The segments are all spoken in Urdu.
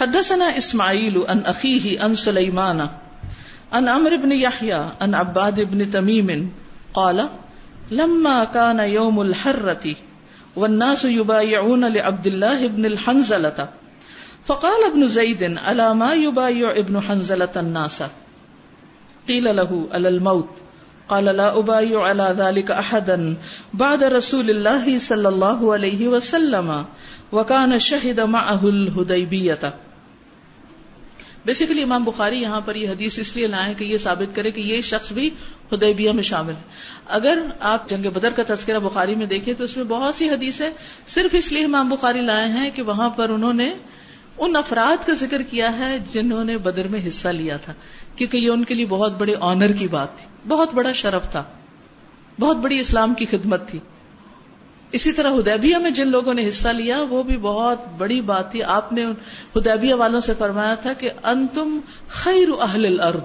حدثنا اسماعیل ان اخیہ ان سلیمان ان عمر بن یحییٰ ان عباد بن تمیم قال، لما كان يوم الحرة والناس يبايعون لعبد الله بن الحنزلة فقال ابن زيد ألا ما يبايع ابن حنزلة الناس؟ قيل له، على الموت. قال لا أبايع على ذلك أحدا بعد رسول الله صلى الله عليه وسلم وكان شهد معه الهديبية. بیسیکلی امام بخاری یہاں پر یہ حدیث اس لیے لائے کہ یہ ثابت کرے کہ یہ شخص بھی حدیبیہ میں شامل ہے۔ اگر آپ جنگ بدر کا تذکرہ بخاری میں دیکھیں تو اس میں بہت سی حدیثیں صرف اس لیے امام بخاری لائے ہیں کہ وہاں پر انہوں نے ان افراد کا ذکر کیا ہے جنہوں نے بدر میں حصہ لیا تھا، کیونکہ یہ ان کے لیے بہت بڑے آنر کی بات تھی۔ بہت بڑا شرف تھا۔ بہت بڑی اسلام کی خدمت تھی۔ اسی طرح ہدیبیہ میں جن لوگوں نے حصہ لیا، وہ بھی بہت بڑی بات تھی۔ آپ نے ہدیبیہ والوں سے فرمایا تھا کہ انتم خیر اہل الارض۔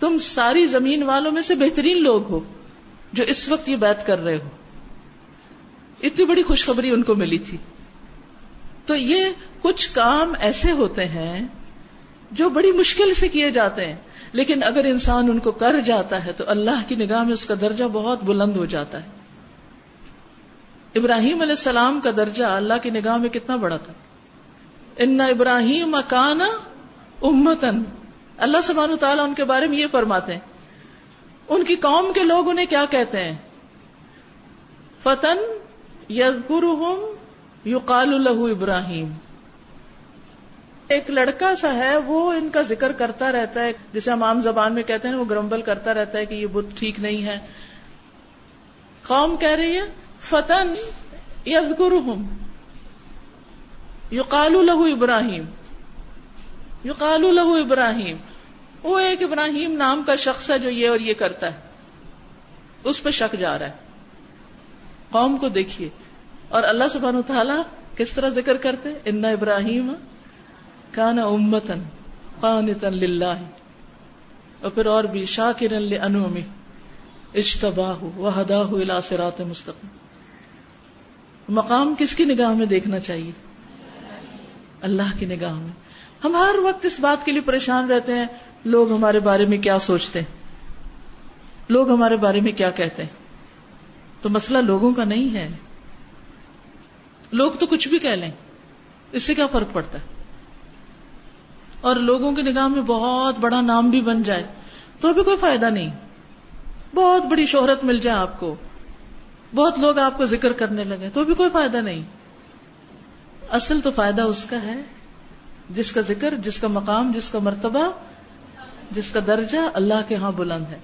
تم ساری زمین والوں میں سے بہترین لوگ ہو جو اس وقت یہ بات کر رہے ہو۔ اتنی بڑی خوشخبری ان کو ملی تھی۔ تو یہ کچھ کام ایسے ہوتے ہیں جو بڑی مشکل سے کیے جاتے ہیں۔ لیکن اگر انسان ان کو کر جاتا ہے تو اللہ کی نگاہ میں اس کا درجہ بہت بلند ہو جاتا ہے۔ ابراہیم علیہ السلام کا درجہ اللہ کی نگاہ میں کتنا بڑا تھا۔ ان ابراہیم اکانا امتن۔ اللہ سبحانہ تعالیٰ ان کے بارے میں یہ فرماتے ہیں۔ ان کی قوم کے لوگ انہیں کیا کہتے ہیں؟ فتن یزگرہم یقال له ابراہیم۔ ایک لڑکا سا ہے، وہ ان کا ذکر کرتا رہتا ہے، جسے ہم عام زبان میں کہتے ہیں، وہ گرمبل کرتا رہتا ہے کہ یہ بت ٹھیک نہیں ہے۔ قوم کہہ رہی ہے، فتن یذکرہم۔ یقال له ابراہیم۔ یقال له ابراہیم۔ وہ ایک ابراہیم نام کا شخص ہے جو یہ اور یہ کرتا ہے۔ اس پہ شک جا رہا ہے۔ قوم کو دیکھیے۔ اور اللہ سبحانہ تعالیٰ کس طرح ذکر کرتے ان ابراہیم کانا امتن قانتن للہ اور پھر اور بھی شاکرن لانعمی اجتباہ وہداہ الى صراط مستقیم مقام کس کی نگاہ میں دیکھنا چاہیے؟ اللہ کی نگاہ میں۔ ہم ہر وقت اس بات کے لیے پریشان رہتے ہیں، لوگ ہمارے بارے میں کیا سوچتے ہیں؟ لوگ ہمارے بارے میں کیا کہتے ہیں؟ تو مسئلہ لوگوں کا نہیں ہے۔ لوگ تو کچھ بھی کہہ لیں، اس سے کیا فرق پڑتا ہے؟ اور لوگوں کی نگاہ میں بہت بڑا نام بھی بن جائے تو بھی کوئی فائدہ نہیں۔ بہت بڑی شہرت مل جائے آپ کو۔ بہت لوگ آپ کو ذکر کرنے لگے تو بھی کوئی فائدہ نہیں۔ اصل تو فائدہ اس کا ہے، جس کا ذکر، جس کا مقام، جس کا مرتبہ، جس کا درجہ اللہ کے ہاں بلند ہے۔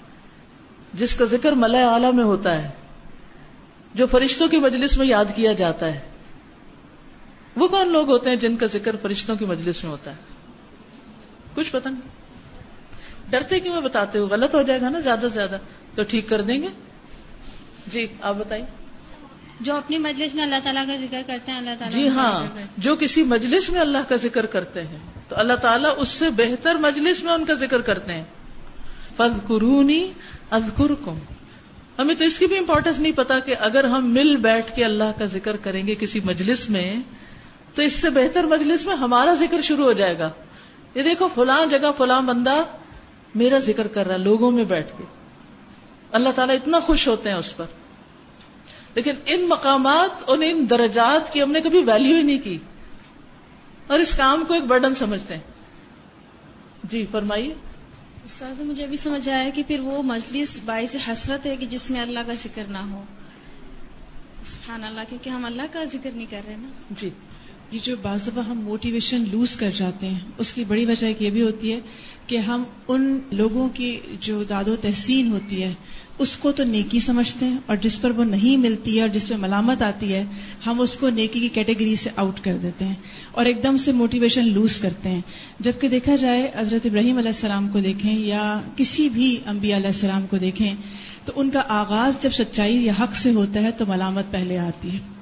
جس کا ذکر ملئے اعلی میں ہوتا ہے، جو فرشتوں کی مجلس میں یاد کیا جاتا ہے۔ وہ کون لوگ ہوتے ہیں جن کا ذکر فرشتوں کی مجلس میں ہوتا ہے؟ کچھ پتہ نہیں۔ ڈرتے کیوں بتاتے ہو؟ غلط ہو جائے گا نا زیادہ سے زیادہ۔ تو ٹھیک کر دیں گے۔ جی آپ بتائیے۔ جو اپنی مجلس میں اللہ تعالیٰ کا ذکر کرتے ہیں اللہ تعالیٰ جی ہاں جو کسی مجلس میں اللہ کا ذکر کرتے ہیں۔ تو اللہ تعالیٰ اس سے بہتر مجلس میں ان کا ذکر کرتے ہیں۔ فض قرونی ہمیں تو اس کی بھی امپورٹینس نہیں پتا کہ اگر ہم مل بیٹھ کے اللہ کا ذکر کریں گے کسی مجلس میں تو اس سے بہتر مجلس میں ہمارا ذکر شروع ہو جائے گا۔ یہ دیکھو فلاں جگہ فلاں بندہ میرا ذکر کر رہا ہے لوگوں میں بیٹھ کے۔ اللہ تعالیٰ اتنا خوش ہوتے ہیں اس پر۔ لیکن ان مقامات اور ان درجات کی ہم نے کبھی ویلیو ہی نہیں کی۔ اور اس کام کو ایک برڈن سمجھتے ہیں۔ جی فرمائیے۔ استاد مجھے ابھی سمجھ آیا کہ پھر وہ مجلس باعث حسرت ہے کہ جس میں اللہ کا ذکر نہ ہو۔ سبحان اللہ کیونکہ ہم اللہ کا ذکر نہیں کر رہے نا۔ جی۔ یہ جو بعض دفعہ ہم موٹیویشن لوز کر جاتے ہیں، اس کی بڑی وجہ یہ بھی ہوتی ہے کہ ہم ان لوگوں کی جو داد و تحسین ہوتی ہے، اس کو تو نیکی سمجھتے ہیں اور جس پر وہ نہیں ملتی ہے اور جس پہ ملامت آتی ہے، ہم اس کو نیکی کی کیٹیگری سے آؤٹ کر دیتے ہیں اور ایک دم سے موٹیویشن لوز کرتے ہیں۔ جبکہ دیکھا جائے حضرت ابراہیم علیہ السلام کو دیکھیں یا کسی بھی انبیاء علیہ السلام کو دیکھیں، تو ان کا آغاز جب سچائی یا حق سے ہوتا ہے تو ملامت پہلے آتی ہے۔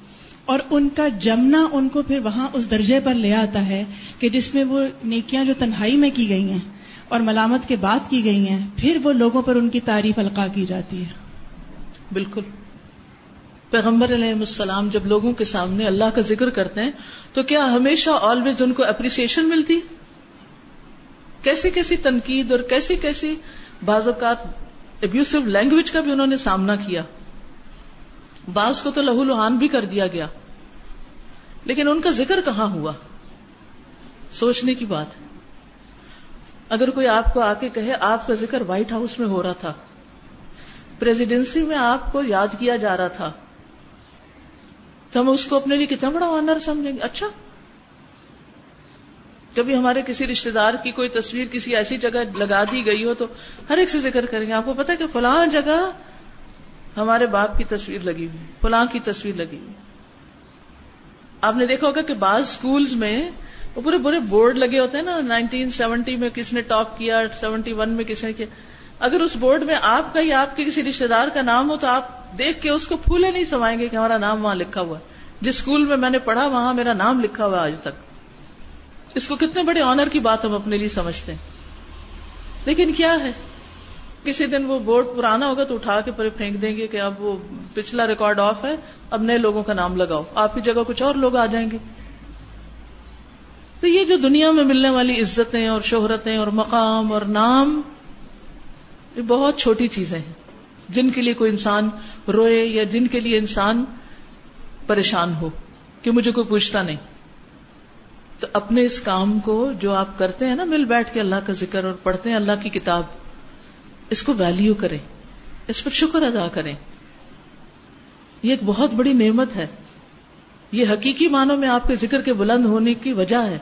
اور ان کا جمنا ان کو پھر وہاں اس درجے پر لے آتا ہے کہ جس میں وہ نیکیاں جو تنہائی میں کی گئی ہیں اور ملامت کے بعد کی گئی ہیں، پھر وہ لوگوں پر ان کی تعریف القا کی جاتی ہے۔ بالکل۔ پیغمبر علیہ السلام جب لوگوں کے سامنے اللہ کا ذکر کرتے ہیں، تو کیا ہمیشہ آلویز ان کو اپریسیشن ملتی؟ کیسی کیسی تنقید اور کیسی کیسی بعض اوقات ابیوسو لینگویج کا بھی انہوں نے سامنا کیا؟ بعض کو تو لہو لوہان بھی کر دیا گیا۔ لیکن ان کا ذکر کہاں ہوا؟ سوچنے کی بات۔ اگر کوئی آپ کو آ کے کہے، آپ کا ذکر وائٹ ہاؤس میں ہو رہا تھا۔ پریزیڈینسی میں آپ کو یاد کیا جا رہا تھا۔ تو ہم اس کو اپنے لیے کتنا بڑا آنر سمجھیں گے۔ اچھا۔ کبھی ہمارے کسی رشتے دار کی کوئی تصویر کسی ایسی جگہ لگا دی گئی ہو تو ہر ایک سے ذکر کریں گے۔ آپ کو پتا کہ فلاں جگہ ہمارے باپ کی تصویر لگی ہوئی فلاں کی تصویر لگی ہوئی۔ آپ نے دیکھا ہوگا کہ بعض اسکولس میں وہ پورے پورے بورڈ لگے ہوتے ہیں نا نائنٹین سیونٹی میں کس نے ٹاپ کیا سیونٹی ون میں کس نے کیا۔ اگر اس بورڈ میں آپ کا یا آپ کے کسی رشتے دار کا نام ہو تو آپ دیکھ کے اس کو پھولے نہیں سمائیں گے کہ ہمارا نام وہاں لکھا ہوا ہے۔ جس اسکول میں میں نے پڑھا وہاں میرا نام لکھا ہوا آج تک۔ اس کو کتنے بڑے آنر کی بات ہم اپنے لیے سمجھتے ہیں۔ لیکن کیا ہے؟ کسی دن وہ بورڈ پرانا ہوگا تو اٹھا کے پھر پھینک دیں گے کہ اب وہ پچھلا ریکارڈ آف ہے، اب نئے لوگوں کا نام لگاؤ۔ آپ کی جگہ کچھ اور لوگ آ جائیں گے۔ تو یہ جو دنیا میں ملنے والی عزتیں اور شہرتیں اور مقام اور نام، یہ بہت چھوٹی چیزیں ہیں۔ جن کے لیے کوئی انسان روئے یا جن کے لیے انسان پریشان ہو، کہ مجھے کوئی پوچھتا نہیں۔ تو اپنے اس کام کو جو آپ کرتے ہیں نا، مل بیٹھ کے اللہ کا ذکر اور پڑھتے ہیں، اللہ کی کتاب۔ اس کو ویلیو کریں، اس پر شکر ادا کریں. یہ ایک بہت بڑی نعمت ہے. یہ حقیقی معنوں میں آپ کے ذکر کے بلند ہونے کی وجہ ہے.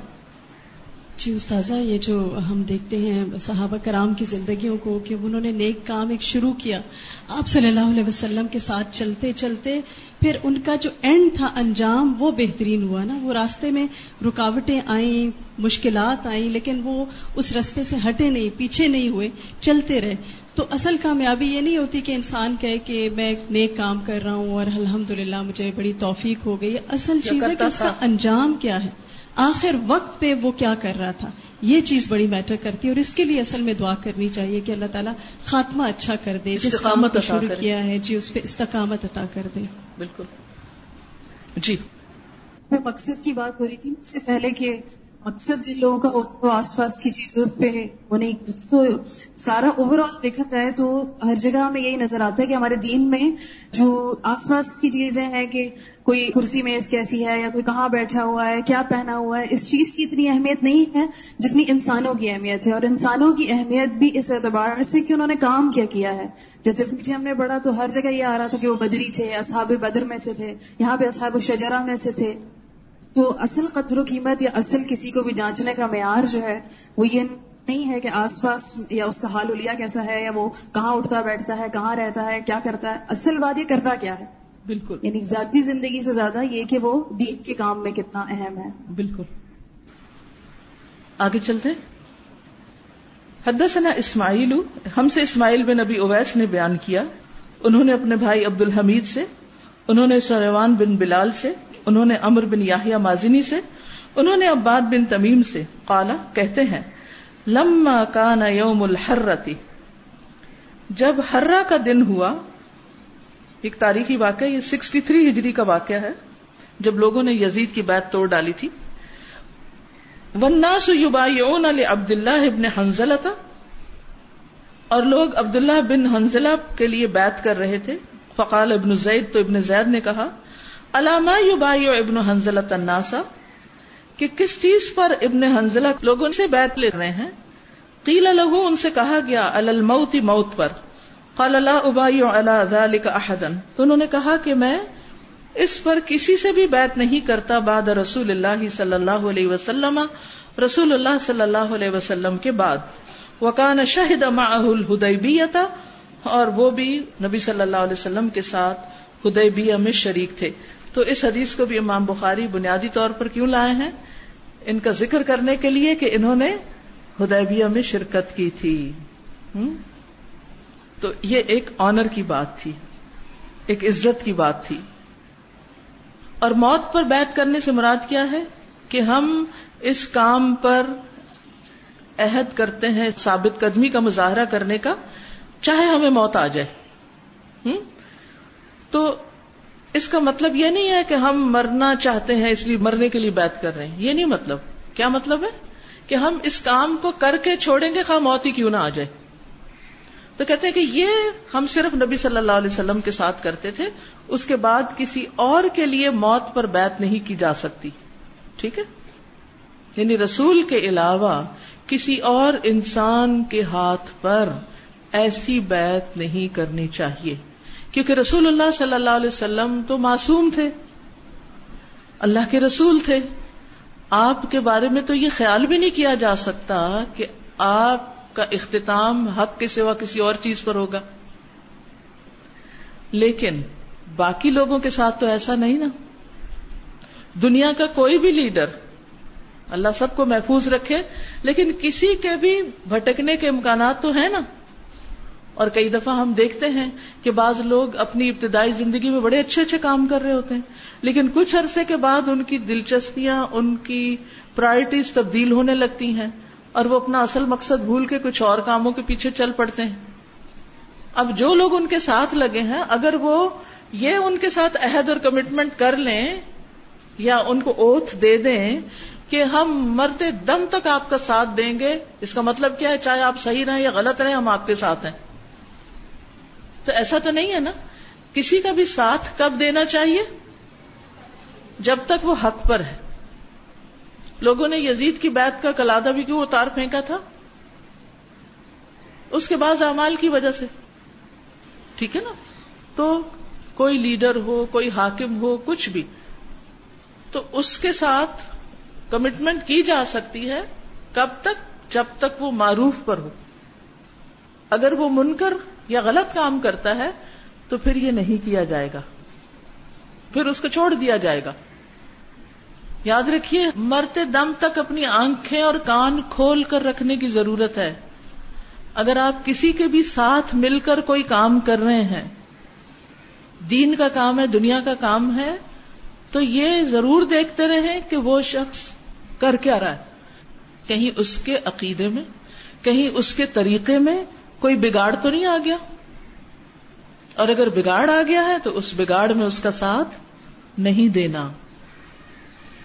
جی استاذہ یہ جو ہم دیکھتے ہیں صحابہ کرام کی زندگیوں کو کہ انہوں نے نیک کام ایک شروع کیا آپ صلی اللہ علیہ وسلم کے ساتھ چلتے چلتے پھر ان کا جو اینڈ تھا انجام وہ بہترین ہوا نا۔ وہ راستے میں رکاوٹیں آئیں مشکلات آئیں لیکن وہ اس راستے سے ہٹے نہیں پیچھے نہیں ہوئے چلتے رہے۔ تو اصل کامیابی یہ نہیں ہوتی کہ انسان کہے کہ میں نیک کام کر رہا ہوں اور الحمد مجھے بڑی توفیق ہو گئی۔ اصل چیز ہے کہ اس کا انجام کیا ہے۔ آخر وقت پہ وہ کیا کر رہا تھا؟ یہ چیز بڑی میٹر کرتی ہے اور اس کے لیے اصل میں دعا کرنی چاہیے کہ اللہ تعالیٰ خاتمہ اچھا کر دے جس کام کو شروع کیا ہے جی اس پہ استقامت عطا کر دے۔ بالکل۔ جی۔ میں مقصد کی بات ہو رہی تھی اس سے پہلے کہ مقصد جن لوگوں کا ہوتا ہے وہ آس پاس کی چیزوں پہ وہ نہیں تو سارا اوور آل دیکھا جائے تو ہر جگہ ہمیں یہی نظر آتا ہے کہ ہمارے دین میں جو آس پاس کی چیزیں ہیں کہ کوئی کرسی میں اس کیسی ہے یا کوئی کہاں بیٹھا ہوا ہے، کیا پہنا ہوا ہے، اس چیز کی اتنی اہمیت نہیں ہے جتنی انسانوں کی اہمیت ہے۔ اور انسانوں کی اہمیت بھی اس اعتبار سے کہ انہوں نے کام کیا کیا ہے۔ جیسے پیچھے ہم نے پڑھا تو ہر جگہ یہ آ رہا تھا کہ وہ بدری تھے، اصحاب بدر میں سے تھے، یہاں پہ اصحاب الشجرہ میں سے تھے۔ تو اصل قدر و قیمت یا اصل کسی کو بھی جانچنے کا معیار جو ہے وہ یہ نہیں ہے کہ آس پاس یا اس کا حال الیا کیسا ہے یا وہ کہاں اٹھتا بیٹھتا ہے کہاں رہتا ہے کیا کرتا ہے۔ اصل بات یہ کرتا کیا ہے؟ بالکل۔ یعنی ذاتی زندگی سے زیادہ یہ کہ وہ دین کے کام میں کتنا اہم ہے۔ بالکل۔ آگے چلتے حدثنا اسماعیل ہم سے اسماعیل بن نبی اویس نے بیان کیا۔ انہوں نے اپنے بھائی عبد الحمید سے انہوں نے سلیمان بن بلال سے، انہوں نے امر بن یاہیا مازنی سے، انہوں نے عباد بن تمیم سے۔ قالا، کہتے ہیں، لما کان یوم الحرتی جب ہررا کا دن ہوا، ایک تاریخی واقعہ، یہ سکسٹی تھری ہجری کا واقعہ ہے، جب لوگوں نے یزید کی بات توڑ ڈالی تھی۔ وناس یبایعون عبد اللہ ابن حنزلہ تھا اور لوگ عبداللہ بن حنزلہ کے لیے بیعت کر رہے تھے۔ فقال ابن زید، تو ابن زید نے کہا علامہ یو ابن حنزلہ تناسا کہ کس چیز پر ابن حنزلہ لوگوں سے بیت لے رہے ہیں؟ قیل لہو ان سے کہا گیا الموت، موت پر۔ قال اللہ ابائی ذلك احدا تو انہوں نے کہا کہ میں اس پر کسی سے بھی بیت نہیں کرتا بعد رسول اللہ صلی اللہ علیہ وسلم، رسول اللہ صلی اللہ علیہ وسلم کے بعد۔ وکان شہد معه الحدیبیہ اور وہ بھی نبی صلی اللہ علیہ وسلم کے ساتھ حدیبیہ میں شریک تھے۔ تو اس حدیث کو بھی امام بخاری بنیادی طور پر کیوں لائے ہیں؟ ان کا ذکر کرنے کے لیے کہ انہوں نے ہدیبیہ میں شرکت کی تھی۔ تو یہ ایک آنر کی بات تھی، ایک عزت کی بات تھی۔ اور موت پر بیت کرنے سے مراد کیا ہے؟ کہ ہم اس کام پر عہد کرتے ہیں، ثابت قدمی کا مظاہرہ کرنے کا۔ چاہے ہمیں موت آ جائے۔ تو اس کا مطلب یہ نہیں ہے کہ ہم مرنا چاہتے ہیں اس لیے مرنے کے لیے بات کر رہے ہیں۔ یہ نہیں مطلب۔ کیا مطلب ہے؟ کہ ہم اس کام کو کر کے چھوڑیں گے خواہ موت ہی کیوں نہ آ جائے۔ تو کہتے ہیں کہ یہ ہم صرف نبی صلی اللہ علیہ وسلم کے ساتھ کرتے تھے۔ اس کے بعد کسی اور کے لیے موت پر بیت نہیں کی جا سکتی۔ ٹھیک ہے؟ یعنی رسول کے علاوہ کسی اور انسان کے ہاتھ پر ایسی بیت نہیں کرنی چاہیے۔ کیونکہ رسول اللہ صلی اللہ علیہ وسلم تو معصوم تھے۔ اللہ کے رسول تھے۔ آپ کے بارے میں تو یہ خیال بھی نہیں کیا جا سکتا کہ آپ کا اختتام حق کے سوا کسی اور چیز پر ہوگا۔ لیکن باقی لوگوں کے ساتھ تو ایسا نہیں نا۔ دنیا کا کوئی بھی لیڈر، اللہ سب کو محفوظ رکھے، لیکن کسی کے بھی بھٹکنے کے امکانات تو ہیں نا۔ اور کئی دفعہ ہم دیکھتے ہیں کہ بعض لوگ اپنی ابتدائی زندگی میں بڑے اچھے اچھے کام کر رہے ہوتے ہیں، لیکن کچھ عرصے کے بعد ان کی دلچسپیاں، ان کی پرائرٹیز تبدیل ہونے لگتی ہیں اور وہ اپنا اصل مقصد بھول کے کچھ اور کاموں کے پیچھے چل پڑتے ہیں۔ اب جو لوگ ان کے ساتھ لگے ہیں، اگر وہ یہ ان کے ساتھ عہد اور کمٹمنٹ کر لیں یا ان کو اوتھ دے دیں کہ ہم مرتے دم تک آپ کا ساتھ دیں گے، اس کا مطلب کیا ہے؟ چاہے آپ صحیح رہیں یا غلط رہیں، ہم آپ کے ساتھ ہیں۔ تو ایسا تو نہیں ہے نا؟ کسی کا بھی ساتھ کب دینا چاہیے؟ جب تک وہ حق پر ہے۔ لوگوں نے یزید کی بیت کا کلادہ بھی کیوں اتار پھینکا تھا؟ اس کے بعد اعمال کی وجہ سے۔ ٹھیک ہے نا؟ تو کوئی لیڈر ہو، کوئی حاکم ہو، کچھ بھی۔ تو اس کے ساتھ کمٹمنٹ کی جا سکتی ہے کب تک؟ جب تک وہ معروف پر ہو۔ اگر وہ منکر یا غلط کام کرتا ہے تو پھر یہ نہیں کیا جائے گا۔ پھر اس کو چھوڑ دیا جائے گا۔ یاد رکھیے، مرتے دم تک اپنی آنکھیں اور کان کھول کر رکھنے کی ضرورت ہے۔ اگر آپ کسی کے بھی ساتھ مل کر کوئی کام کر رہے ہیں، دین کا کام ہے، دنیا کا کام ہے، تو یہ ضرور دیکھتے رہیں کہ وہ شخص کر کیا رہا ہے۔ کہیں اس کے عقیدے میں، کہیں اس کے طریقے میں کوئی بگاڑ تو نہیں آ گیا؟ اور اگر بگاڑ آ گیا ہے تو اس بگاڑ میں اس کا ساتھ نہیں دینا۔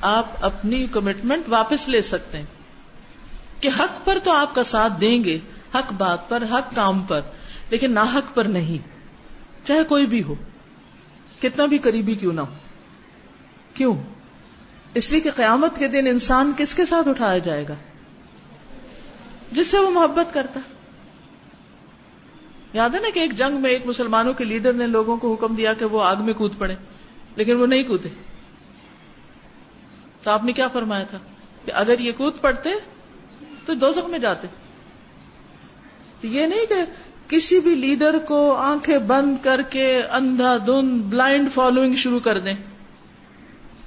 آپ اپنی کمٹمنٹ واپس لے سکتے ہیں۔ کہ حق پر تو آپ کا ساتھ دیں گے، حق بات پر، حق کام پر، لیکن نہ حق پر نہیں۔ چاہے کوئی بھی ہو، کتنا بھی قریبی کیوں نہ ہو۔ کیوں؟ اس لیے کہ قیامت کے دن انسان کس کے ساتھ اٹھایا جائے گا؟ جس سے وہ محبت کرتا۔ یاد ہے نا کہ ایک جنگ میں ایک مسلمانوں کے لیڈر نے لوگوں کو حکم دیا کہ وہ آگ میں کود پڑے، لیکن وہ نہیں کودے۔ تو آپ نے کیا فرمایا تھا؟ کہ اگر یہ کود پڑتے تو دو زخ میں جاتے۔ تو یہ نہیں کہ کسی بھی لیڈر کو آنکھیں بند کر کے اندھا دھند، بلائنڈ فالوئنگ شروع کر دیں۔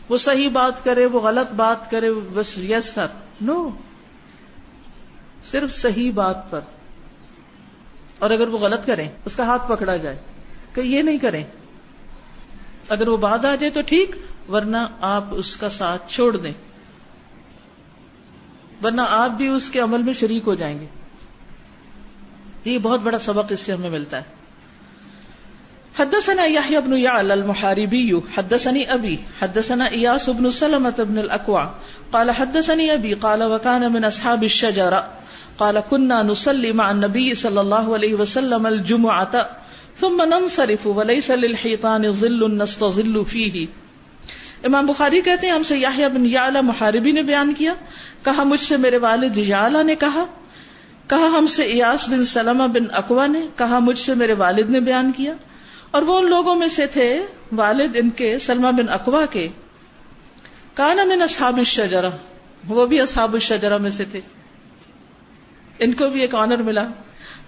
وہ صحیح بات کرے، وہ غلط بات کرے، بس یس سر نو صرف صحیح بات پر۔ اور اگر وہ غلط کریں، اس کا ہاتھ پکڑا جائے، کہ یہ نہیں کریں۔ اگر وہ بات آ جائے تو ٹھیک، ورنہ آپ اس کا ساتھ چھوڑ دیں۔ ورنہ آپ بھی اس کے عمل میں شریک ہو جائیں گے۔ یہ بہت بڑا سبق اس سے ہمیں ملتا ہے۔ حدثنا يحيى بن يعلى المحاربي حدثني أبي حدثنا إياس بن سلمة بن الأكوع قال حدثني أبي قال وكان من أصحاب الشجرة قال، كنا نصلي مع النبي صلى الله عليه وسلم الجمعة، ثم ننصرف وليس للحيطان ظل نستظل فيه. امام بخاری کہتے ہیں، ہم سے یحییٰ بن یعلا محاربی نے بیان کیا، کہا، مجھ سے میرے والد یعلا نے کہا کہا، ہم سے ایاس بن سلمہ بن اقوا نے کہا، مجھ سے میرے والد نے بیان کیا، اور وہ ان لوگوں میں سے تھے والد ان کے سلمہ بن اقوا کے۔ کانا من اصحاب الشجرہ، وہ بھی اصحاب الشجرہ میں سے تھے۔ ان کو بھی ایک آنر ملا۔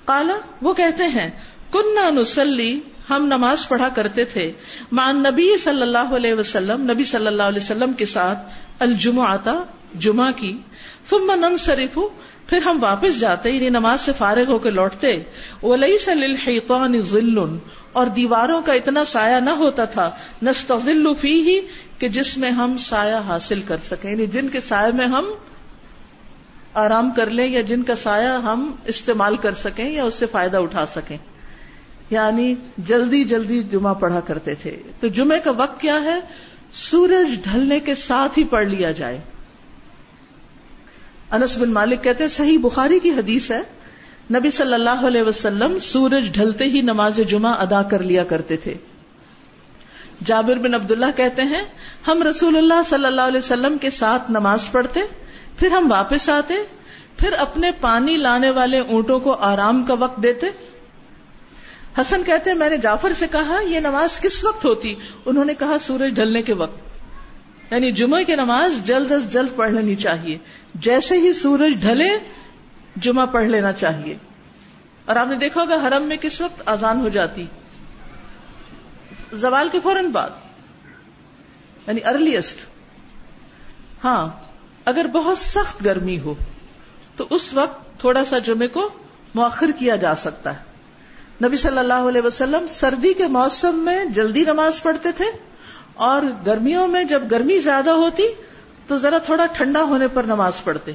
کالا وہ کہتے ہیں کننا نسلی ہم نماز پڑھا کرتے تھے۔ مان نبی صلی اللہ علیہ وسلم، نبی صلی اللہ علیہ وسلم کے ساتھ الجمع آتا جمعہ کی۔ ثم ننصرف، پھر ہم واپس جاتے یعنی نماز سے فارغ ہو کے لوٹتے۔ ولیس للحیطان ظل، اور دیواروں کا اتنا سایہ نہ ہوتا تھا، نستظل فیہ، کہ جس میں ہم سایہ حاصل کر سکیں۔ یعنی جن کے سائے میں ہم آرام کر لیں یا جن کا سایہ ہم استعمال کر سکیں یا اس سے فائدہ اٹھا سکیں۔ یعنی جلدی جلدی جمعہ پڑھا کرتے تھے۔ تو جمعے کا وقت کیا ہے؟ سورج ڈھلنے کے ساتھ ہی پڑھ لیا جائے۔ انس بن مالک کہتے ہیں، صحیح بخاری کی حدیث ہے، نبی صلی اللہ علیہ وسلم سورج ڈھلتے ہی نماز جمعہ ادا کر لیا کرتے تھے۔ جابر بن عبداللہ کہتے ہیں، ہم رسول اللہ صلی اللہ علیہ وسلم کے ساتھ نماز پڑھتے پھر ہم واپس آتے، پھر اپنے پانی لانے والے اونٹوں کو آرام کا وقت دیتے۔ حسن کہتے ہیں میں نے جعفر سے کہا، یہ نماز کس وقت ہوتی؟ انہوں نے کہا، سورج ڈھلنے کے وقت۔ یعنی جمعہ کی نماز جلد از جلد پڑھ لینی چاہیے۔ جیسے ہی سورج ڈھلے، جمعہ پڑھ لینا چاہیے۔ اور آپ نے دیکھا ہوگا، حرم میں کس وقت آزان ہو جاتی؟ زوال کے فوراً بعد یعنی ارلیسٹ ہاں اگر بہت سخت گرمی ہو، تو اس وقت تھوڑا سا جمعے کو مؤخر کیا جا سکتا ہے۔ نبی صلی اللہ علیہ وسلم سردی کے موسم میں جلدی نماز پڑھتے تھے اور گرمیوں میں جب گرمی زیادہ ہوتی تو ذرا تھوڑا ٹھنڈا ہونے پر نماز پڑھتے۔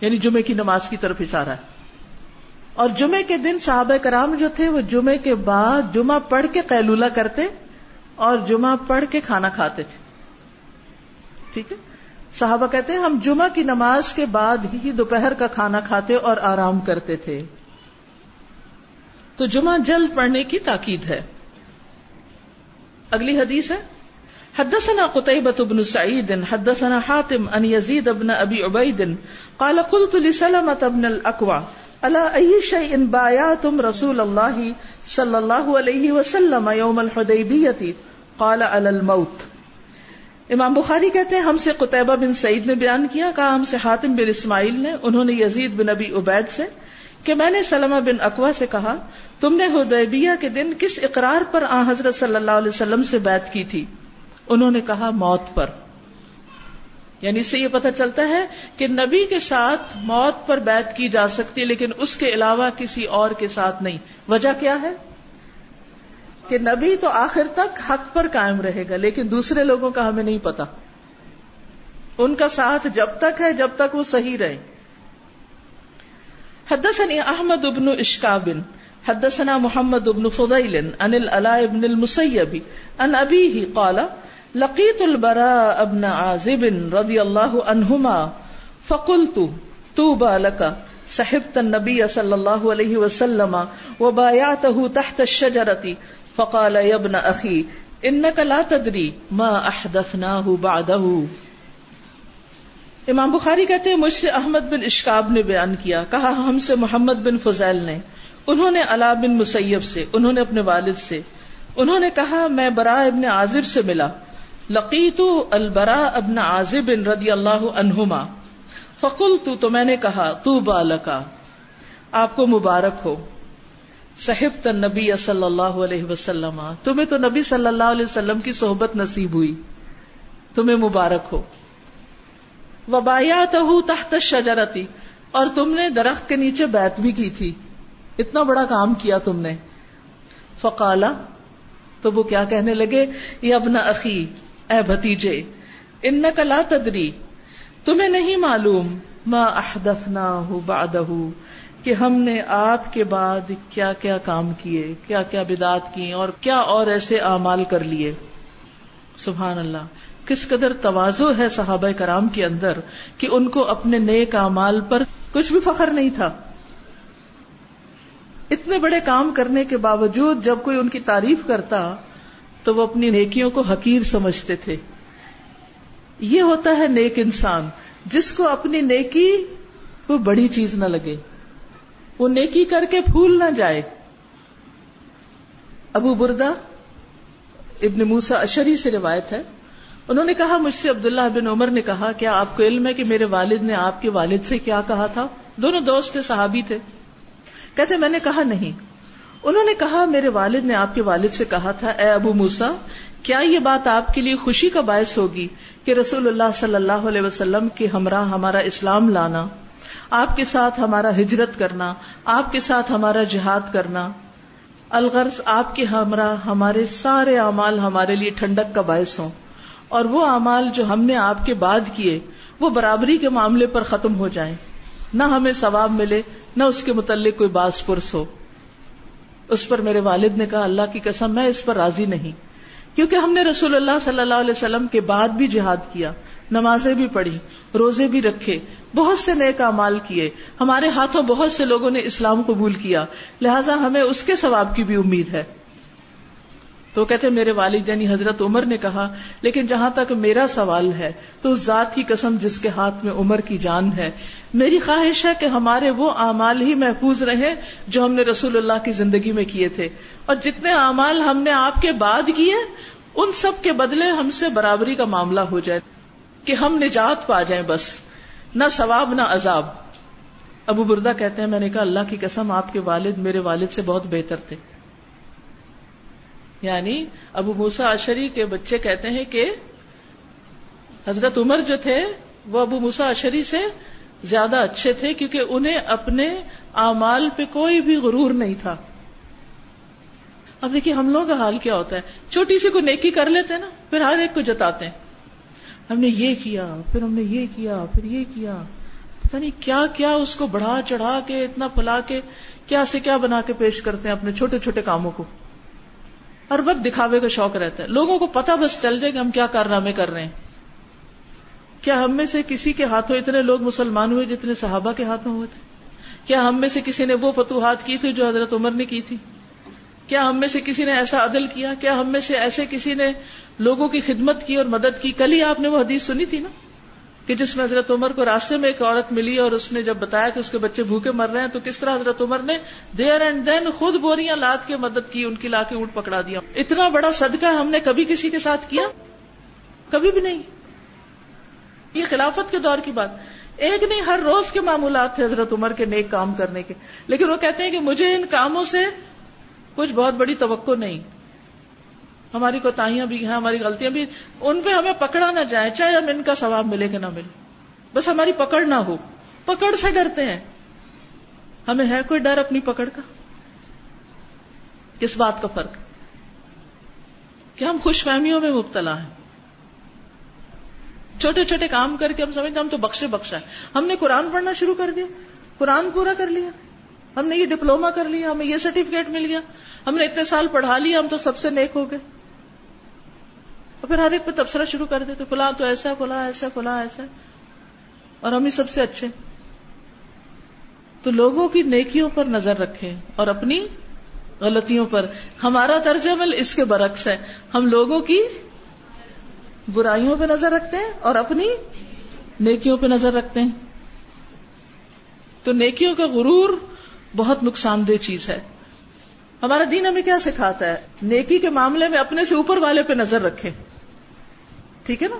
یعنی جمعے کی نماز کی طرف اشارہ ہے۔ اور جمعے کے دن صحابہ کرام جو تھے، وہ جمعے کے بعد جمعہ پڑھ کے قیلولہ کرتے اور جمعہ پڑھ کے کھانا کھاتے تھے۔ ٹھیک ہے؟ صحابہ کہتے ہیں، ہم جمعہ کی نماز کے بعد ہی دوپہر کا کھانا کھاتے اور آرام کرتے تھے۔ تو جمعہ جلد پڑھنے کی تاکید ہے۔ اگلی حدیث ہے۔ حدثنا قتيبة بن سعيد، حدثنا حاتم أن يزيد بن أبي عبيد، قال قلت لسلمة بن الأكوع، ألا أي شيء بايعتم رسول الله صلى الله عليه وسلم يوم الحديبية؟ قال على الموت۔ امام بخاری کہتے ہیں، ہم سے قطبہ بن سعید نے بیان کیا، کہا ہم سے حاتم بن اسماعیل نے، انہوں نے یزید بن ابی عبید سے، کہ میں نے سلمہ بن اقوا سے کہا، تم نے حدیبیہ کے دن کس اقرار پر آ حضرت صلی اللہ علیہ وسلم سے بیعت کی تھی؟ انہوں نے کہا، موت پر۔ یعنی اس سے یہ پتا چلتا ہے کہ نبی کے ساتھ موت پر بیعت کی جا سکتی ہے، لیکن اس کے علاوہ کسی اور کے ساتھ نہیں۔ وجہ کیا ہے؟ کہ نبی تو آخر تک حق پر قائم رہے گا، لیکن دوسرے لوگوں کا ہمیں نہیں پتا۔ ان کا ساتھ جب تک ہے، جب تک وہ صحیح رہے۔ حدثني احمد بن اشکاب، حدثنا محمد بن فضيل عن العلاء بن المسيب عن ابيه قال لقيت البراء بن عازب رضي الله عنهما فقلت توبى لك صحبت النبي صلى الله عليه وسلم وبايعته تحت الشجرة فقال ابن اخي انك لا تدري ما احدثناه بعده. امام بخاری کہتے ہیں، مجھ سے احمد بن اشکاب نے بیان کیا، کہا، ہم سے محمد بن فضیل نے، انہوں نے علا بن مسیب سے، انہوں نے اپنے والد سے، انہوں نے کہا، میں برا ابن عازب سے ملا لقیت البرا ابن عازب رضی اللہ عنہما فقل تو میں نے کہا تو بالکا آپ کو مبارک ہو۔ صحب نبی صلی اللہ علیہ وسلم۔ تمہیں تو نبی صلی اللہ علیہ وسلم کی صحبت نصیب ہوئی۔ تمہیں مبارک ہو۔ وبایا تحت شجرتی اور تم نے درخت کے نیچے بیت بھی کی تھی۔ اتنا بڑا کام کیا تم نے۔ فقالا، تو وہ کیا کہنے لگے؟ یہ ابنا اخی، اے بھتیجے ان لا تدری۔ تمہیں نہیں معلوم ما احدثنا بعدہ کہ ہم نے آپ کے بعد کیا کیا کام کیے، کیا کیا بدات کی اور کیا اور ایسے اعمال کر لیے۔ سبحان اللہ۔ کس قدر توازو ہے صحابہ کرام کے اندر کہ ان کو اپنے نیک اعمال پر کچھ بھی فخر نہیں تھا۔ اتنے بڑے کام کرنے کے باوجود جب کوئی ان کی تعریف کرتا تو وہ اپنی نیکیوں کو حقیر سمجھتے تھے۔ یہ ہوتا ہے نیک انسان، جس کو اپنی نیکی وہ بڑی چیز نہ لگے۔ وہ نیکی کر کے پھول نہ جائے۔ ابو بردا ابن موسا اشری سے روایت ہے۔ انہوں نے کہا، مجھ سے عبداللہ بن عمر نے کہا، کیا آپ کو علم ہے کہ میرے والد نے آپ کے والد سے کیا کہا تھا؟ دونوں دوست تھے، صحابی تھے۔ کہتے، میں نے کہا، نہیں۔ انہوں نے کہا، میرے والد نے آپ کے والد سے کہا تھا، اے ابو موسا کیا یہ بات آپ کے لیے خوشی کا باعث ہوگی کہ رسول اللہ صلی اللہ علیہ وسلم کے ہمراہ ہمارا اسلام لانا؟ آپ کے ساتھ ہمارا ہجرت کرنا، آپ کے ساتھ ہمارا جہاد کرنا۔ الغرض آپ کے ہمراہ، ہمارے سارے اعمال ہمارے لیے ٹھنڈک کا باعث ہوں۔ اور وہ اعمال جو ہم نے آپ کے بعد کیے، وہ برابری کے معاملے پر ختم ہو جائیں۔ نہ ہمیں ثواب ملے، نہ اس کے متعلق کوئی باس پرس ہو۔ اس پر میرے والد نے کہا، اللہ کی قسم، میں اس پر راضی نہیں۔ کیونکہ ہم نے رسول اللہ صلی اللہ علیہ وسلم کے بعد بھی جہاد کیا۔ نمازیں بھی پڑھی، روزے بھی رکھے، بہت سے نیک امال کیے۔ ہمارے ہاتھوں بہت سے لوگوں نے اسلام قبول کیا، لہٰذا ہمیں اس کے ثواب کی بھی امید ہے۔ تو کہتے میرے والد یعنی حضرت عمر نے کہا، لیکن جہاں تک میرا سوال ہے، تو اس ذات کی قسم جس کے ہاتھ میں عمر کی جان ہے، میری خواہش ہے کہ ہمارے وہ اعمال ہی محفوظ رہے جو ہم نے رسول اللہ کی زندگی میں کیے تھے۔ اور جتنے اعمال ہم نے آپ کے بعد کیے، ان سب کے بدلے ہم سے برابری کا معاملہ ہو جائے۔ کہ ہم نجات پا جائیں بس، نہ ثواب نہ عذاب۔ ابو بردا کہتے ہیں، میں نے کہا، اللہ کی قسم، آپ کے والد میرے والد سے بہت بہتر تھے۔ یعنی ابو موسا اشری کے بچے کہتے ہیں کہ حضرت عمر جو تھے، وہ ابو موسا اشری سے زیادہ اچھے تھے کیونکہ انہیں اپنے اعمال پہ کوئی بھی غرور نہیں تھا۔ اب دیکھیے، ہم لوگوں کا حال کیا ہوتا ہے؟ چھوٹی سی کو نیکی کر لیتے ہیں نا، پھر ہر ایک کو جتاتے ہیں۔ ہم نے یہ کیا، پھر ہم نے یہ کیا، پھر یہ کیا۔ پتا نہیں کیا کیا اس کو بڑھا، چڑھا کے، اتنا پلا کے، کیا سے کیا بنا کے پیش کرتے ہیں اپنے چھوٹے چھوٹے کاموں کو۔ ہر وقت دکھاوے کا شوق رہتا ہے۔ لوگوں کو پتا بس چل جائے کہ ہم کیا کارنامے کر رہے ہیں۔ کیا ہم میں سے کسی کے ہاتھوں اتنے لوگ مسلمان ہوئے جتنے صحابہ کے ہاتھوں ہوئے تھے؟ کیا ہم میں سے کسی نے وہ فتوحات کی تھی جو حضرت عمر نے کی تھی؟ کیا ہم میں سے کسی نے ایسا عدل کیا؟ کیا ہم میں سے ایسے کسی نے لوگوں کی خدمت کی اور مدد کی؟ کل ہی آپ نے وہ حدیث سنی تھی نا کہ جس میں حضرت عمر کو راستے میں ایک عورت ملی اور اس نے جب بتایا کہ اس کے بچے بھوکے مر رہے ہیں تو کس طرح حضرت عمر نے دیر اینڈ دین خود بوریاں لاد کے مدد کی، ان کی لا کے اونٹ پکڑا دیا۔ اتنا بڑا صدقہ ہم نے کبھی کسی کے ساتھ کیا؟ کبھی بھی نہیں۔ یہ خلافت کے دور کی بات۔ ایک نہیں، ہر روز کے معمولات تھے حضرت عمر کے نیک کام کرنے کے۔ لیکن وہ کہتے ہیں کہ مجھے ان کاموں سے کچھ بہت بڑی توقع نہیں۔ ہماری کوتاہیاں بھی ہیں، ہماری غلطیاں بھی۔ ان پہ ہمیں پکڑا نہ جائے، چاہے ہم ان کا ثواب ملے کہ نہ ملے۔ بس ہماری پکڑ نہ ہو۔ پکڑ سے ڈرتے ہیں۔ ہمیں ہے کوئی ڈر اپنی پکڑ کا؟ کس بات کا فرق؟ کہ ہم خوش فہمیوں میں مبتلا ہیں۔ چھوٹے چھوٹے کام کر کے ہم سمجھتے ہم تو بخشے بخشا ہے۔ ہم نے قرآن پڑھنا شروع کر دیا۔ قرآن پورا کر لیا۔ ہم نے یہ ڈپلوما کر لیا، ہمیں یہ سرٹیفکیٹ مل گیا۔ ہم نے اتنے سال پڑھا لیا، ہم تو سب سے نیک ہو گئے۔ اور پھر ہر ایک پہ تبصرہ شروع کر دیتے، فلاں تو ایسا، فلاں ایسا فلاں ایسا۔ اور ہم ہی سب سے اچھے۔ تو لوگوں کی نیکیوں پر نظر رکھے اور اپنی غلطیوں پر۔ ہمارا ترجمل اس کے برعکس ہے۔ ہم لوگوں کی برائیوں پہ نظر رکھتے ہیں اور اپنی نیکیوں پہ نظر رکھتے ہیں۔ تو نیکیوں کا غرور بہت نقصان دہ چیز ہے۔ ہمارا دین ہمیں کیا سکھاتا ہے؟ نیکی کے معاملے میں اپنے سے اوپر والے پہ نظر رکھے ٹھیک ہے نا؟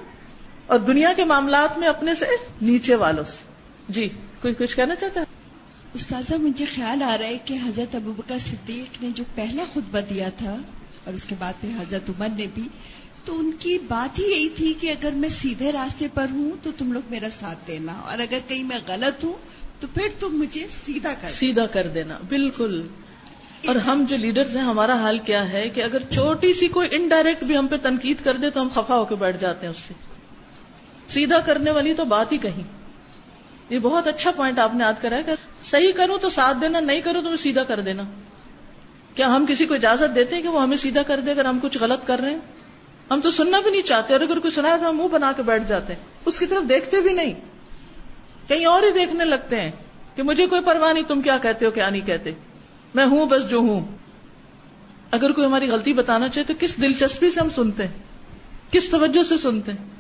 اور دنیا کے معاملات میں اپنے سے نیچے والوں سے۔ جی کوئی کچھ کہنا چاہتا ہے؟ استاذہ مجھے خیال آ رہا ہے کہ حضرت ابوبکر صدیق نے جو پہلا خطبہ دیا تھا، اور اس کے بعد پھر حضرت عمر نے بھی، تو ان کی بات ہی یہی تھی کہ اگر میں سیدھے راستے پر ہوں تو تم لوگ میرا ساتھ دینا، اور اگر کہیں میں غلط ہوں تو پھر تم مجھے سیدھا کر سیدھا کر دینا بالکل۔ اور ہم جو لیڈرز ہیں ہمارا حال کیا ہے کہ اگر چھوٹی سی کوئی انڈائریکٹ بھی ہم پہ تنقید کر دے تو ہم خفا ہو کے بیٹھ جاتے ہیں اس سے۔ سیدھا کرنے والی تو بات ہی کہیں۔ یہ بہت اچھا پوائنٹ آپ نے یاد کرا ہے کہ صحیح کروں تو ساتھ دینا نہیں کروں تو سیدھا کر دینا۔ کیا ہم کسی کو اجازت دیتے ہیں کہ وہ ہمیں سیدھا کر دے اگر ہم کچھ غلط کر رہے ہیں؟ ہم تو سننا بھی نہیں چاہتے اور اگر کوئی سنا تو ہم منہ بنا کے بیٹھ جاتے ہیں۔ اس کی طرف دیکھتے بھی نہیں۔ کہیں اور ہی دیکھنے لگتے ہیں کہ مجھے کوئی پرواہ نہیں، تم کیا کہتے ہو، کیا نہیں کہتے۔ میں ہوں، بس جو ہوں۔ اگر کوئی ہماری غلطی بتانا چاہے تو کس دلچسپی سے ہم سنتے ہیں؟ کس توجہ سے سنتے ہیں؟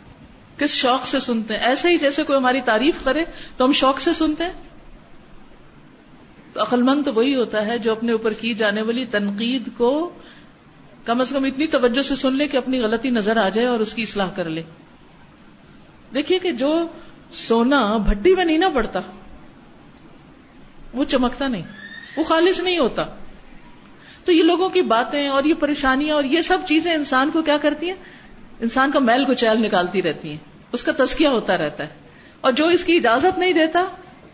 کس شوق سے سنتے ہیں؟ ایسے ہی جیسے کوئی ہماری تعریف کرے تو ہم شوق سے سنتے ہیں؟ تو عقل مند تو وہی ہوتا ہے جو اپنے اوپر کی جانے والی تنقید کو کم از کم اتنی توجہ سے سن لے کہ اپنی غلطی نظر آ جائے اور اس کی اصلاح کر لے۔ دیکھیے کہ جو سونا بھٹی میں نہیں نہ پڑتا وہ چمکتا نہیں۔ وہ خالص نہیں ہوتا۔ تو یہ لوگوں کی باتیں اور یہ پریشانیاں اور یہ سب چیزیں انسان کو کیا کرتی ہیں؟ انسان کا میل کو چیل نکالتی رہتی ہیں۔ اس کا تسکیہ ہوتا رہتا ہے۔ اور جو اس کی اجازت نہیں دیتا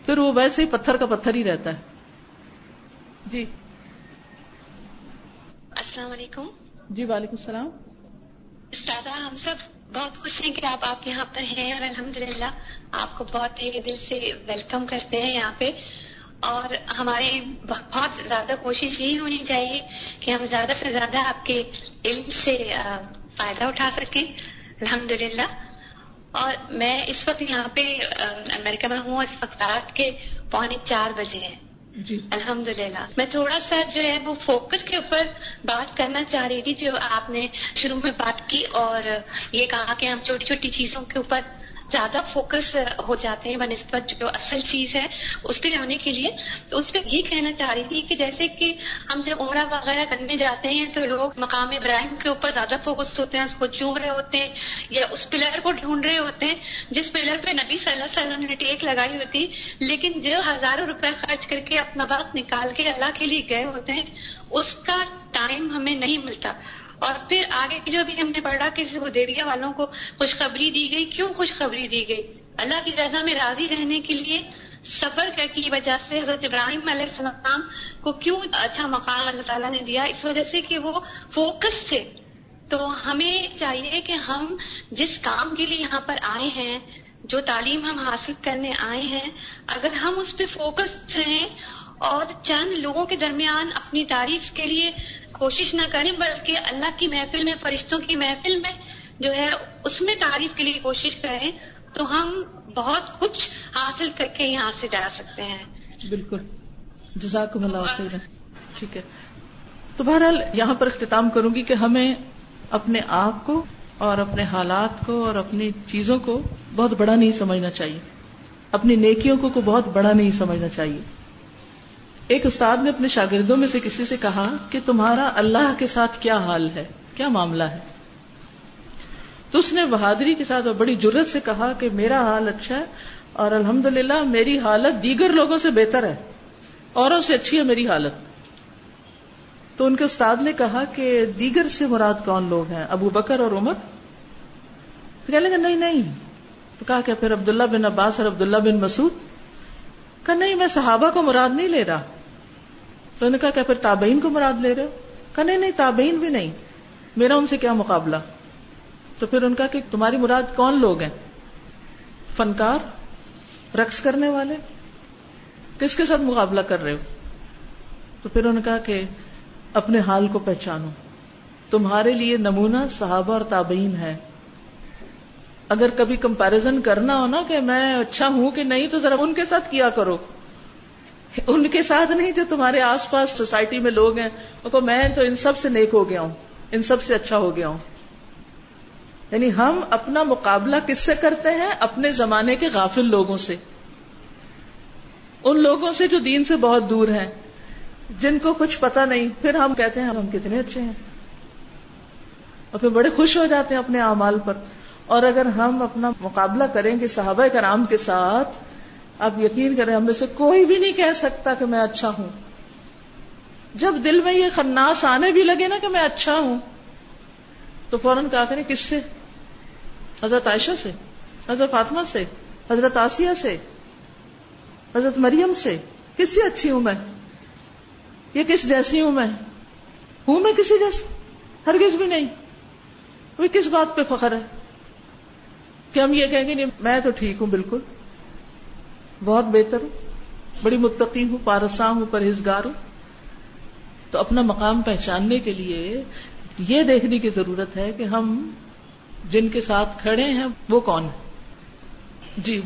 پھر وہ ویسے ہی پتھر کا پتھر ہی رہتا ہے۔ جی۔ السلام علیکم۔ جی وعلیکم السلام۔ استاذہ ہم سب بہت خوش ہیں کہ آپ آپ یہاں پر ہیں اور الحمدللہ آپ کو بہت دل سے ویلکم کرتے ہیں یہاں پہ۔ اور ہماری بہت زیادہ کوشش یہی ہونی چاہیے کہ ہم زیادہ سے زیادہ آپ کے علم سے فائدہ اٹھا سکیں۔ الحمد للہ اور میں اس وقت یہاں پہ امریکہ میں ہوں اس وقت رات کے پونے چار بجے ہیں۔ جی۔ الحمد للہ میں تھوڑا سا جو ہے وہ فوکس کے اوپر بات کرنا چاہ رہی تھی جو آپ نے شروع میں بات کی اور یہ کہا کہ ہم چھوٹی چھوٹی چیزوں کے اوپر زیادہ فوکس ہو جاتے ہیں، بنسبت جو اصل چیز ہے، اس پہ جانے کے لیے۔ تو اس پہ یہ کہنا چاہ رہی تھی کہ جیسے کہ ہم جب عمرہ وغیرہ کرنے جاتے ہیں تو لوگ مقام ابراہیم کے اوپر زیادہ فوکس ہوتے ہیں، اس کو چوم رہے ہوتے ہیں یا اس پلر کو ڈھونڈ رہے ہوتے ہیں، جس پلر پہ نبی صلی اللہ علیہ وسلم نے ٹیک لگائی ہوتی، لیکن جو ہزاروں روپے خرچ کر کے اپنا وقت نکال کے اللہ کے لیے گئے ہوتے ہیں، اس کا ٹائم ہمیں نہیں ملتا۔ اور پھر آگے جو بھی ہم نے پڑھا کہ دیویا والوں کو خوشخبری دی گئی۔ کیوں خوشخبری دی گئی؟ اللہ کی رضا میں راضی رہنے کے لیے سفر کی وجہ سے حضرت ابراہیم علیہ السلام کو کیوں اچھا مقام اللہ تعالیٰ نے دیا؟ اس وجہ سے کہ وہ فوکس تھے۔ تو ہمیں چاہیے کہ ہم جس کام کے لیے یہاں پر آئے ہیں، جو تعلیم ہم حاصل کرنے آئے ہیں، اگر ہم اس پہ فوکس رہیں اور چند لوگوں کے درمیان اپنی تعریف کے لیے کوشش نہ کریں، بلکہ اللہ کی محفل میں، فرشتوں کی محفل میں جو ہے، اس میں تعریف کے لیے کوشش کریں تو ہم بہت کچھ حاصل کر کے یہاں سے جا سکتے ہیں۔ بالکل۔ جزاکم اللہ خیر ٹھیک ہے۔ تو بہرحال یہاں پر اختتام کروں گی کہ ہمیں اپنے آپ کو اور اپنے حالات کو اور اپنی چیزوں کو بہت بڑا نہیں سمجھنا چاہیے۔ اپنی نیکیوں کو بہت بڑا نہیں سمجھنا چاہیے۔ ایک استاد نے اپنے شاگردوں میں سے کسی سے کہا کہ تمہارا اللہ کے ساتھ کیا حال ہے؟ کیا معاملہ ہے؟ تو اس نے بہادری کے ساتھ اور بڑی جرت سے کہا کہ میرا حال اچھا ہے اور الحمد میری حالت دیگر لوگوں سے بہتر ہے۔ اوروں سے اچھی ہے میری حالت۔ تو ان کے استاد نے کہا کہ دیگر سے مراد کون لوگ ہیں؟ ابو بکر اور عمر؟ تو کہنے لگا نہیں نہیں۔ تو کہا کہ پھر عبداللہ بن عباس اور عبداللہ بن مسعود؟ کہا، نہیں، میں صحابہ کو مراد نہیں لے رہا۔ انہوں نے کہا کہ پھر تابعین کو مراد لے رہے ہو؟ کہا، نہیں نہیں، تابعین بھی نہیں۔ میرا ان سے کیا مقابلہ؟ تو پھر ان کا کہ تمہاری مراد کون لوگ ہیں؟ فنکار، رقص کرنے والے۔ کس کے ساتھ مقابلہ کر رہے ہو؟ تو پھر انہوں نے کہا کہ اپنے حال کو پہچانو۔ تمہارے لیے نمونہ صحابہ اور تابعین ہے۔ اگر کبھی کمپیرزن کرنا ہو نا کہ میں اچھا ہوں کہ نہیں، تو ذرا ان کے ساتھ کیا کرو۔ ان کے ساتھ نہیں جو تمہارے آس پاس سوسائٹی میں لوگ ہیں کو میں تو ان سب سے نیک ہو گیا ہوں، ان سب سے اچھا ہو گیا ہوں۔ یعنی ہم اپنا مقابلہ کس سے کرتے ہیں؟ اپنے زمانے کے غافل لوگوں سے۔ ان لوگوں سے جو دین سے بہت دور ہیں، جن کو کچھ پتا نہیں، پھر ہم کہتے ہیں، ہم کتنے اچھے ہیں۔ اور پھر بڑے خوش ہو جاتے ہیں اپنے اعمال پر۔ اور اگر ہم اپنا مقابلہ کریں گے صحابہ کرام کے ساتھ آپ یقین کریں، ہم میں سے کوئی بھی نہیں کہہ سکتا کہ میں اچھا ہوں۔ جب دل میں یہ خناس آنے بھی لگے نا کہ میں اچھا ہوں، تو فوراً کہا کریں، کس سے؟ حضرت عائشہ سے، حضرت فاطمہ سے، حضرت آسیہ سے، حضرت مریم سے۔ کس سے اچھی ہوں میں؟ یہ کس جیسی ہوں میں؟ ہوں میں کسی جیسی ہرگز بھی نہیں۔ وہ کس بات پہ فخر ہے؟ کہ ہم یہ کہیں گے، نہیں، میں تو ٹھیک ہوں، بالکل۔ بہت بہتر ہوں، بڑی متقی ہوں پارساں ہوں، پرہیزگار ہوں۔ تو اپنا مقام پہچاننے کے لیے یہ دیکھنے کی ضرورت ہے کہ ہم جن کے ساتھ کھڑے ہیں، وہ کون جی۔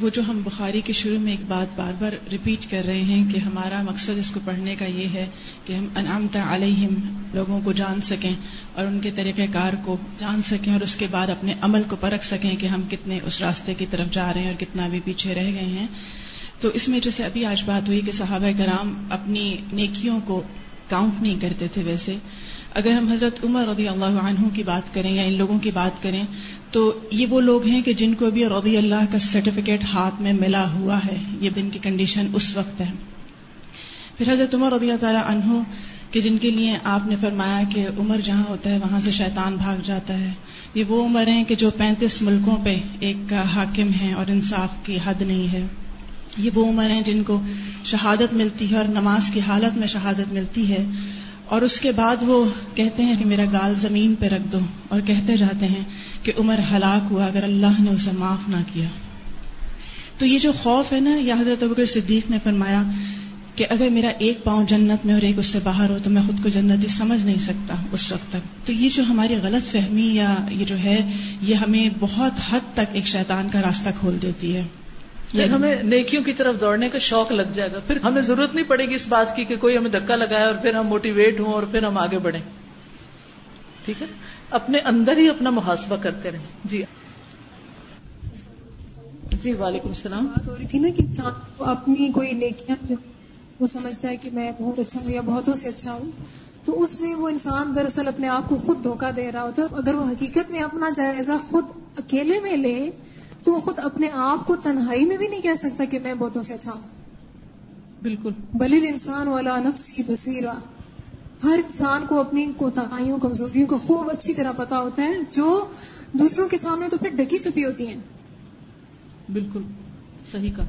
وہ جو ہم بخاری کے شروع میں ایک بات بار بار ریپیٹ کر رہے ہیں کہ ہمارا مقصد اس کو پڑھنے کا یہ ہے کہ ہم انعامتا علیہم لوگوں کو جان سکیں اور ان کے طریقہ کار کو جان سکیں اور اس کے بعد اپنے عمل کو پرکھ سکیں کہ ہم کتنے اس راستے کی طرف جا رہے ہیں اور کتنا بھی پیچھے رہ گئے ہیں۔ تو اس میں جیسے ابھی آج بات ہوئی کہ صحابہ کرام اپنی نیکیوں کو کاؤنٹ نہیں کرتے تھے ویسے۔ اگر ہم حضرت عمر رضی اللہ عنہ کی بات کریں یا ان لوگوں کی بات کریں، تو یہ وہ لوگ ہیں کہ جن کو ابھی رضی اللہ کا سرٹیفکیٹ ہاتھ میں ملا ہوا ہے۔ یہ دن کی کنڈیشن اس وقت ہے۔ پھر حضرت عمر رضی اللہ تعالیٰ عنہ کہ جن کے لیے آپ نے فرمایا کہ عمر جہاں ہوتا ہے، وہاں سے شیطان بھاگ جاتا ہے۔ یہ وہ عمر ہیں کہ جو پینتیس ملکوں پہ ایک حاکم ہے اور انصاف کی حد نہیں ہے۔ یہ وہ عمر ہیں جن کو شہادت ملتی ہے اور نماز کی حالت میں شہادت ملتی ہے اور اس کے بعد وہ کہتے ہیں کہ میرا گال زمین پہ رکھ دو اور کہتے جاتے ہیں کہ عمر ہلاک ہوا اگر اللہ نے اسے معاف نہ کیا۔ تو یہ جو خوف ہے نا یا حضرت بکر صدیق نے فرمایا کہ اگر میرا ایک پاؤں جنت میں اور ایک اس سے باہر ہو تو میں خود کو جنتی سمجھ نہیں سکتا اس وقت تک۔ تو یہ جو ہماری غلط فہمی یا یہ جو ہے، یہ ہمیں بہت حد تک ایک شیطان کا راستہ کھول دیتی ہے۔ پھر ہمیں نیکیوں کی طرف دوڑنے کا شوق لگ جائے گا۔ پھر ہمیں ضرورت نہیں پڑے گی اس بات کی کہ کوئی ہمیں دھکا لگائے اور پھر ہم موٹیویٹ ہوں اور پھر ہم آگے بڑھیں۔ ٹھیک ہے؟ اپنے اندر ہی اپنا محاسبہ کرتے رہیں۔ جی۔ جی وعلیکم السلام۔ بات ہو رہی تھی نا کہ انسان کو اپنی کوئی نیکیاں جو وہ سمجھتا ہے کہ میں بہت اچھا ہوں یا بہتوں سے اچھا ہوں تو اس میں وہ انسان دراصل اپنے آپ کو خود دھوکہ دے رہا ہوتا ہے۔ اگر وہ حقیقت میں اپنا جائزہ خود اکیلے میں لے تو وہ خود اپنے آپ کو تنہائی میں بھی نہیں کہہ سکتا کہ میں بہتوں سے اچھا ہوں۔ بالکل۔ بلل انسان والا نفسی بصیرہ۔ ہر انسان کو اپنی کوتاہیوں کمزوریوں کو خوب اچھی طرح پتا ہوتا ہے جو دوسروں کے سامنے تو پھر ڈکی چھپی ہوتی ہیں۔ بالکل۔ صحیح کہا۔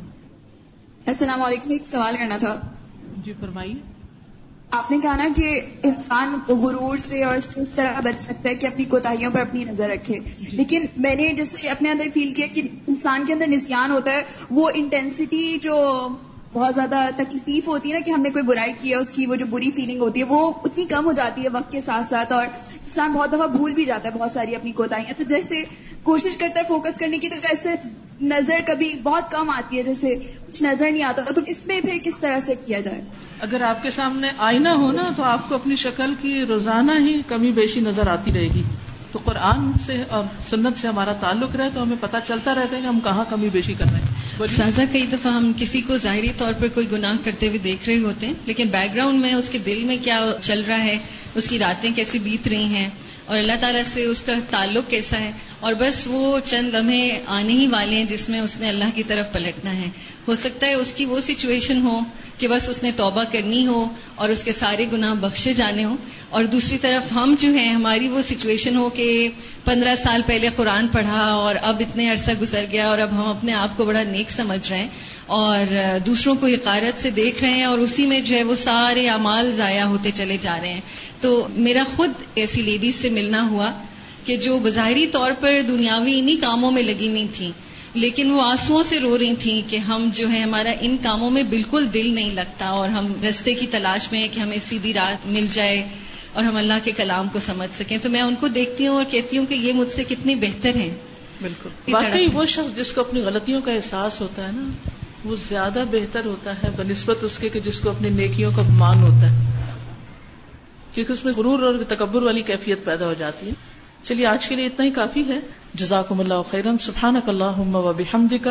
السلام علیکم ایک سوال کرنا تھا۔ جی فرمائیے۔ آپ نے کہا نا کہ انسان غرور سے اور اس طرح بچ سکتا ہے کہ اپنی کوتاہیوں پر اپنی نظر رکھے۔ لیکن میں نے جیسے اپنے اندر فیل کیا کہ انسان کے اندر نسیان ہوتا ہے، وہ انٹینسٹی جو بہت زیادہ تکلیف ہوتی ہے نا کہ ہم نے کوئی برائی کی ہے، اس کی وہ جو بری فیلنگ ہوتی ہے، وہ اتنی کم ہو جاتی ہے وقت کے ساتھ ساتھ اور انسان بہت دفعہ بھول بھی جاتا ہے بہت ساری اپنی کوتاہیاں۔ تو جیسے کوشش کرتا ہے فوکس کرنے کی، تو ایسے نظر کبھی بہت کم آتی ہے، جیسے کچھ نظر نہیں آتا۔ تو اس میں پھر کس طرح سے کیا جائے؟ اگر آپ کے سامنے آئینہ ہو نا، تو آپ کو اپنی شکل کی روزانہ ہی کمی بیشی نظر آتی رہے گی۔ تو قرآن سے اور سنت سے ہمارا تعلق رہے تو ہمیں پتہ چلتا رہتا ہے کہ ہم کہاں کمی بیشی کر رہے ہیں۔ سازا کئی دفعہ ہم کسی کو ظاہری طور پر کوئی گناہ کرتے ہوئے دیکھ رہے ہوتے ہیں، لیکن بیک گراؤنڈ میں اس کے دل میں کیا چل رہا ہے، اس کی راتیں کیسی بیت رہی ہیں، اور اللہ تعالیٰ سے اس کا تعلق کیسا ہے؟ اور بس وہ چند لمحے آنے ہی والے ہیں جس میں اس نے اللہ کی طرف پلٹنا ہے۔ ہو سکتا ہے اس کی وہ سچویشن ہو کہ بس اس نے توبہ کرنی ہو اور اس کے سارے گناہ بخشے جانے ہوں۔ اور دوسری طرف ہم جو ہیں، ہماری وہ سچویشن ہو کہ پندرہ سال پہلے قرآن پڑھا اور اب اتنے عرصہ گزر گیا اور اب ہم اپنے آپ کو بڑا نیک سمجھ رہے ہیں اور دوسروں کو حقارت سے دیکھ رہے ہیں اور اسی میں جو ہے وہ سارے اعمال ضائع ہوتے چلے جا رہے ہیں۔ تو میرا خود ایسی لیڈیز سے ملنا ہوا کہ جو بظاہری طور پر دنیاوی انہی کاموں میں لگی ہوئی تھیں۔ لیکن وہ آنسو سے رو رہی تھیں کہ ہم جو ہے ہمارا ان کاموں میں بالکل دل نہیں لگتا اور ہم رستے کی تلاش میں ہیں کہ ہمیں سیدھی رات مل جائے اور ہم اللہ کے کلام کو سمجھ سکیں۔ تو میں ان کو دیکھتی ہوں اور کہتی ہوں کہ یہ مجھ سے کتنی بہتر ہیں۔ بالکل۔ واقعی وہ شخص جس کو اپنی غلطیوں کا احساس ہوتا ہے نا وہ زیادہ بہتر ہوتا ہے بنسبت اس کے کہ جس کو اپنی نیکیوں کا مان ہوتا ہے۔ کیونکہ اس میں غرور اور تکبر والی کیفیت پیدا ہو جاتی ہے۔ چلیے آج کے لیے اتنا ہی کافی ہے۔ جزاکم اللہ خیرن سبحانک اللہم و بحمدک۔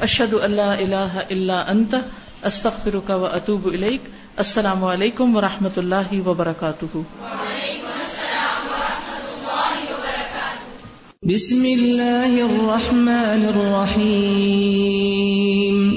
اشہد اللہ الہ الا انت۔ استغفرک و اتوب الیک۔ السلام علیکم و رحمۃ اللہ وبرکاتہ۔ بسم اللہ الرحمن الرحیم۔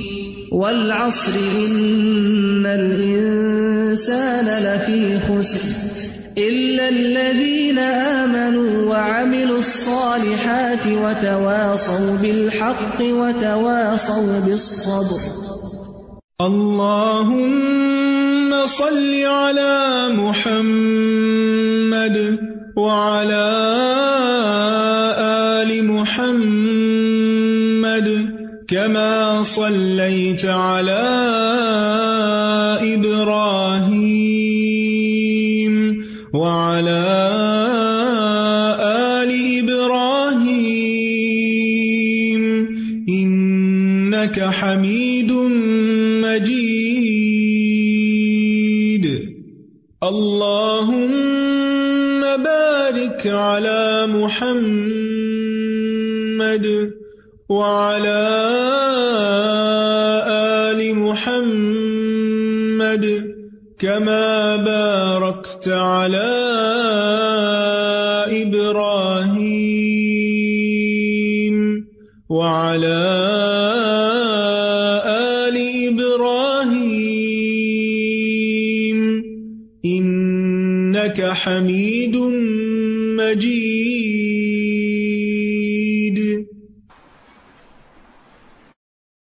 والعصر، ان الانسان لفی خسر۔ إلا الذين آمنوا وعملوا الصالحات وتواصوا بالحق وتواصوا بالصبر اللهم صل على محمد وعلى آل محمد كما صليت على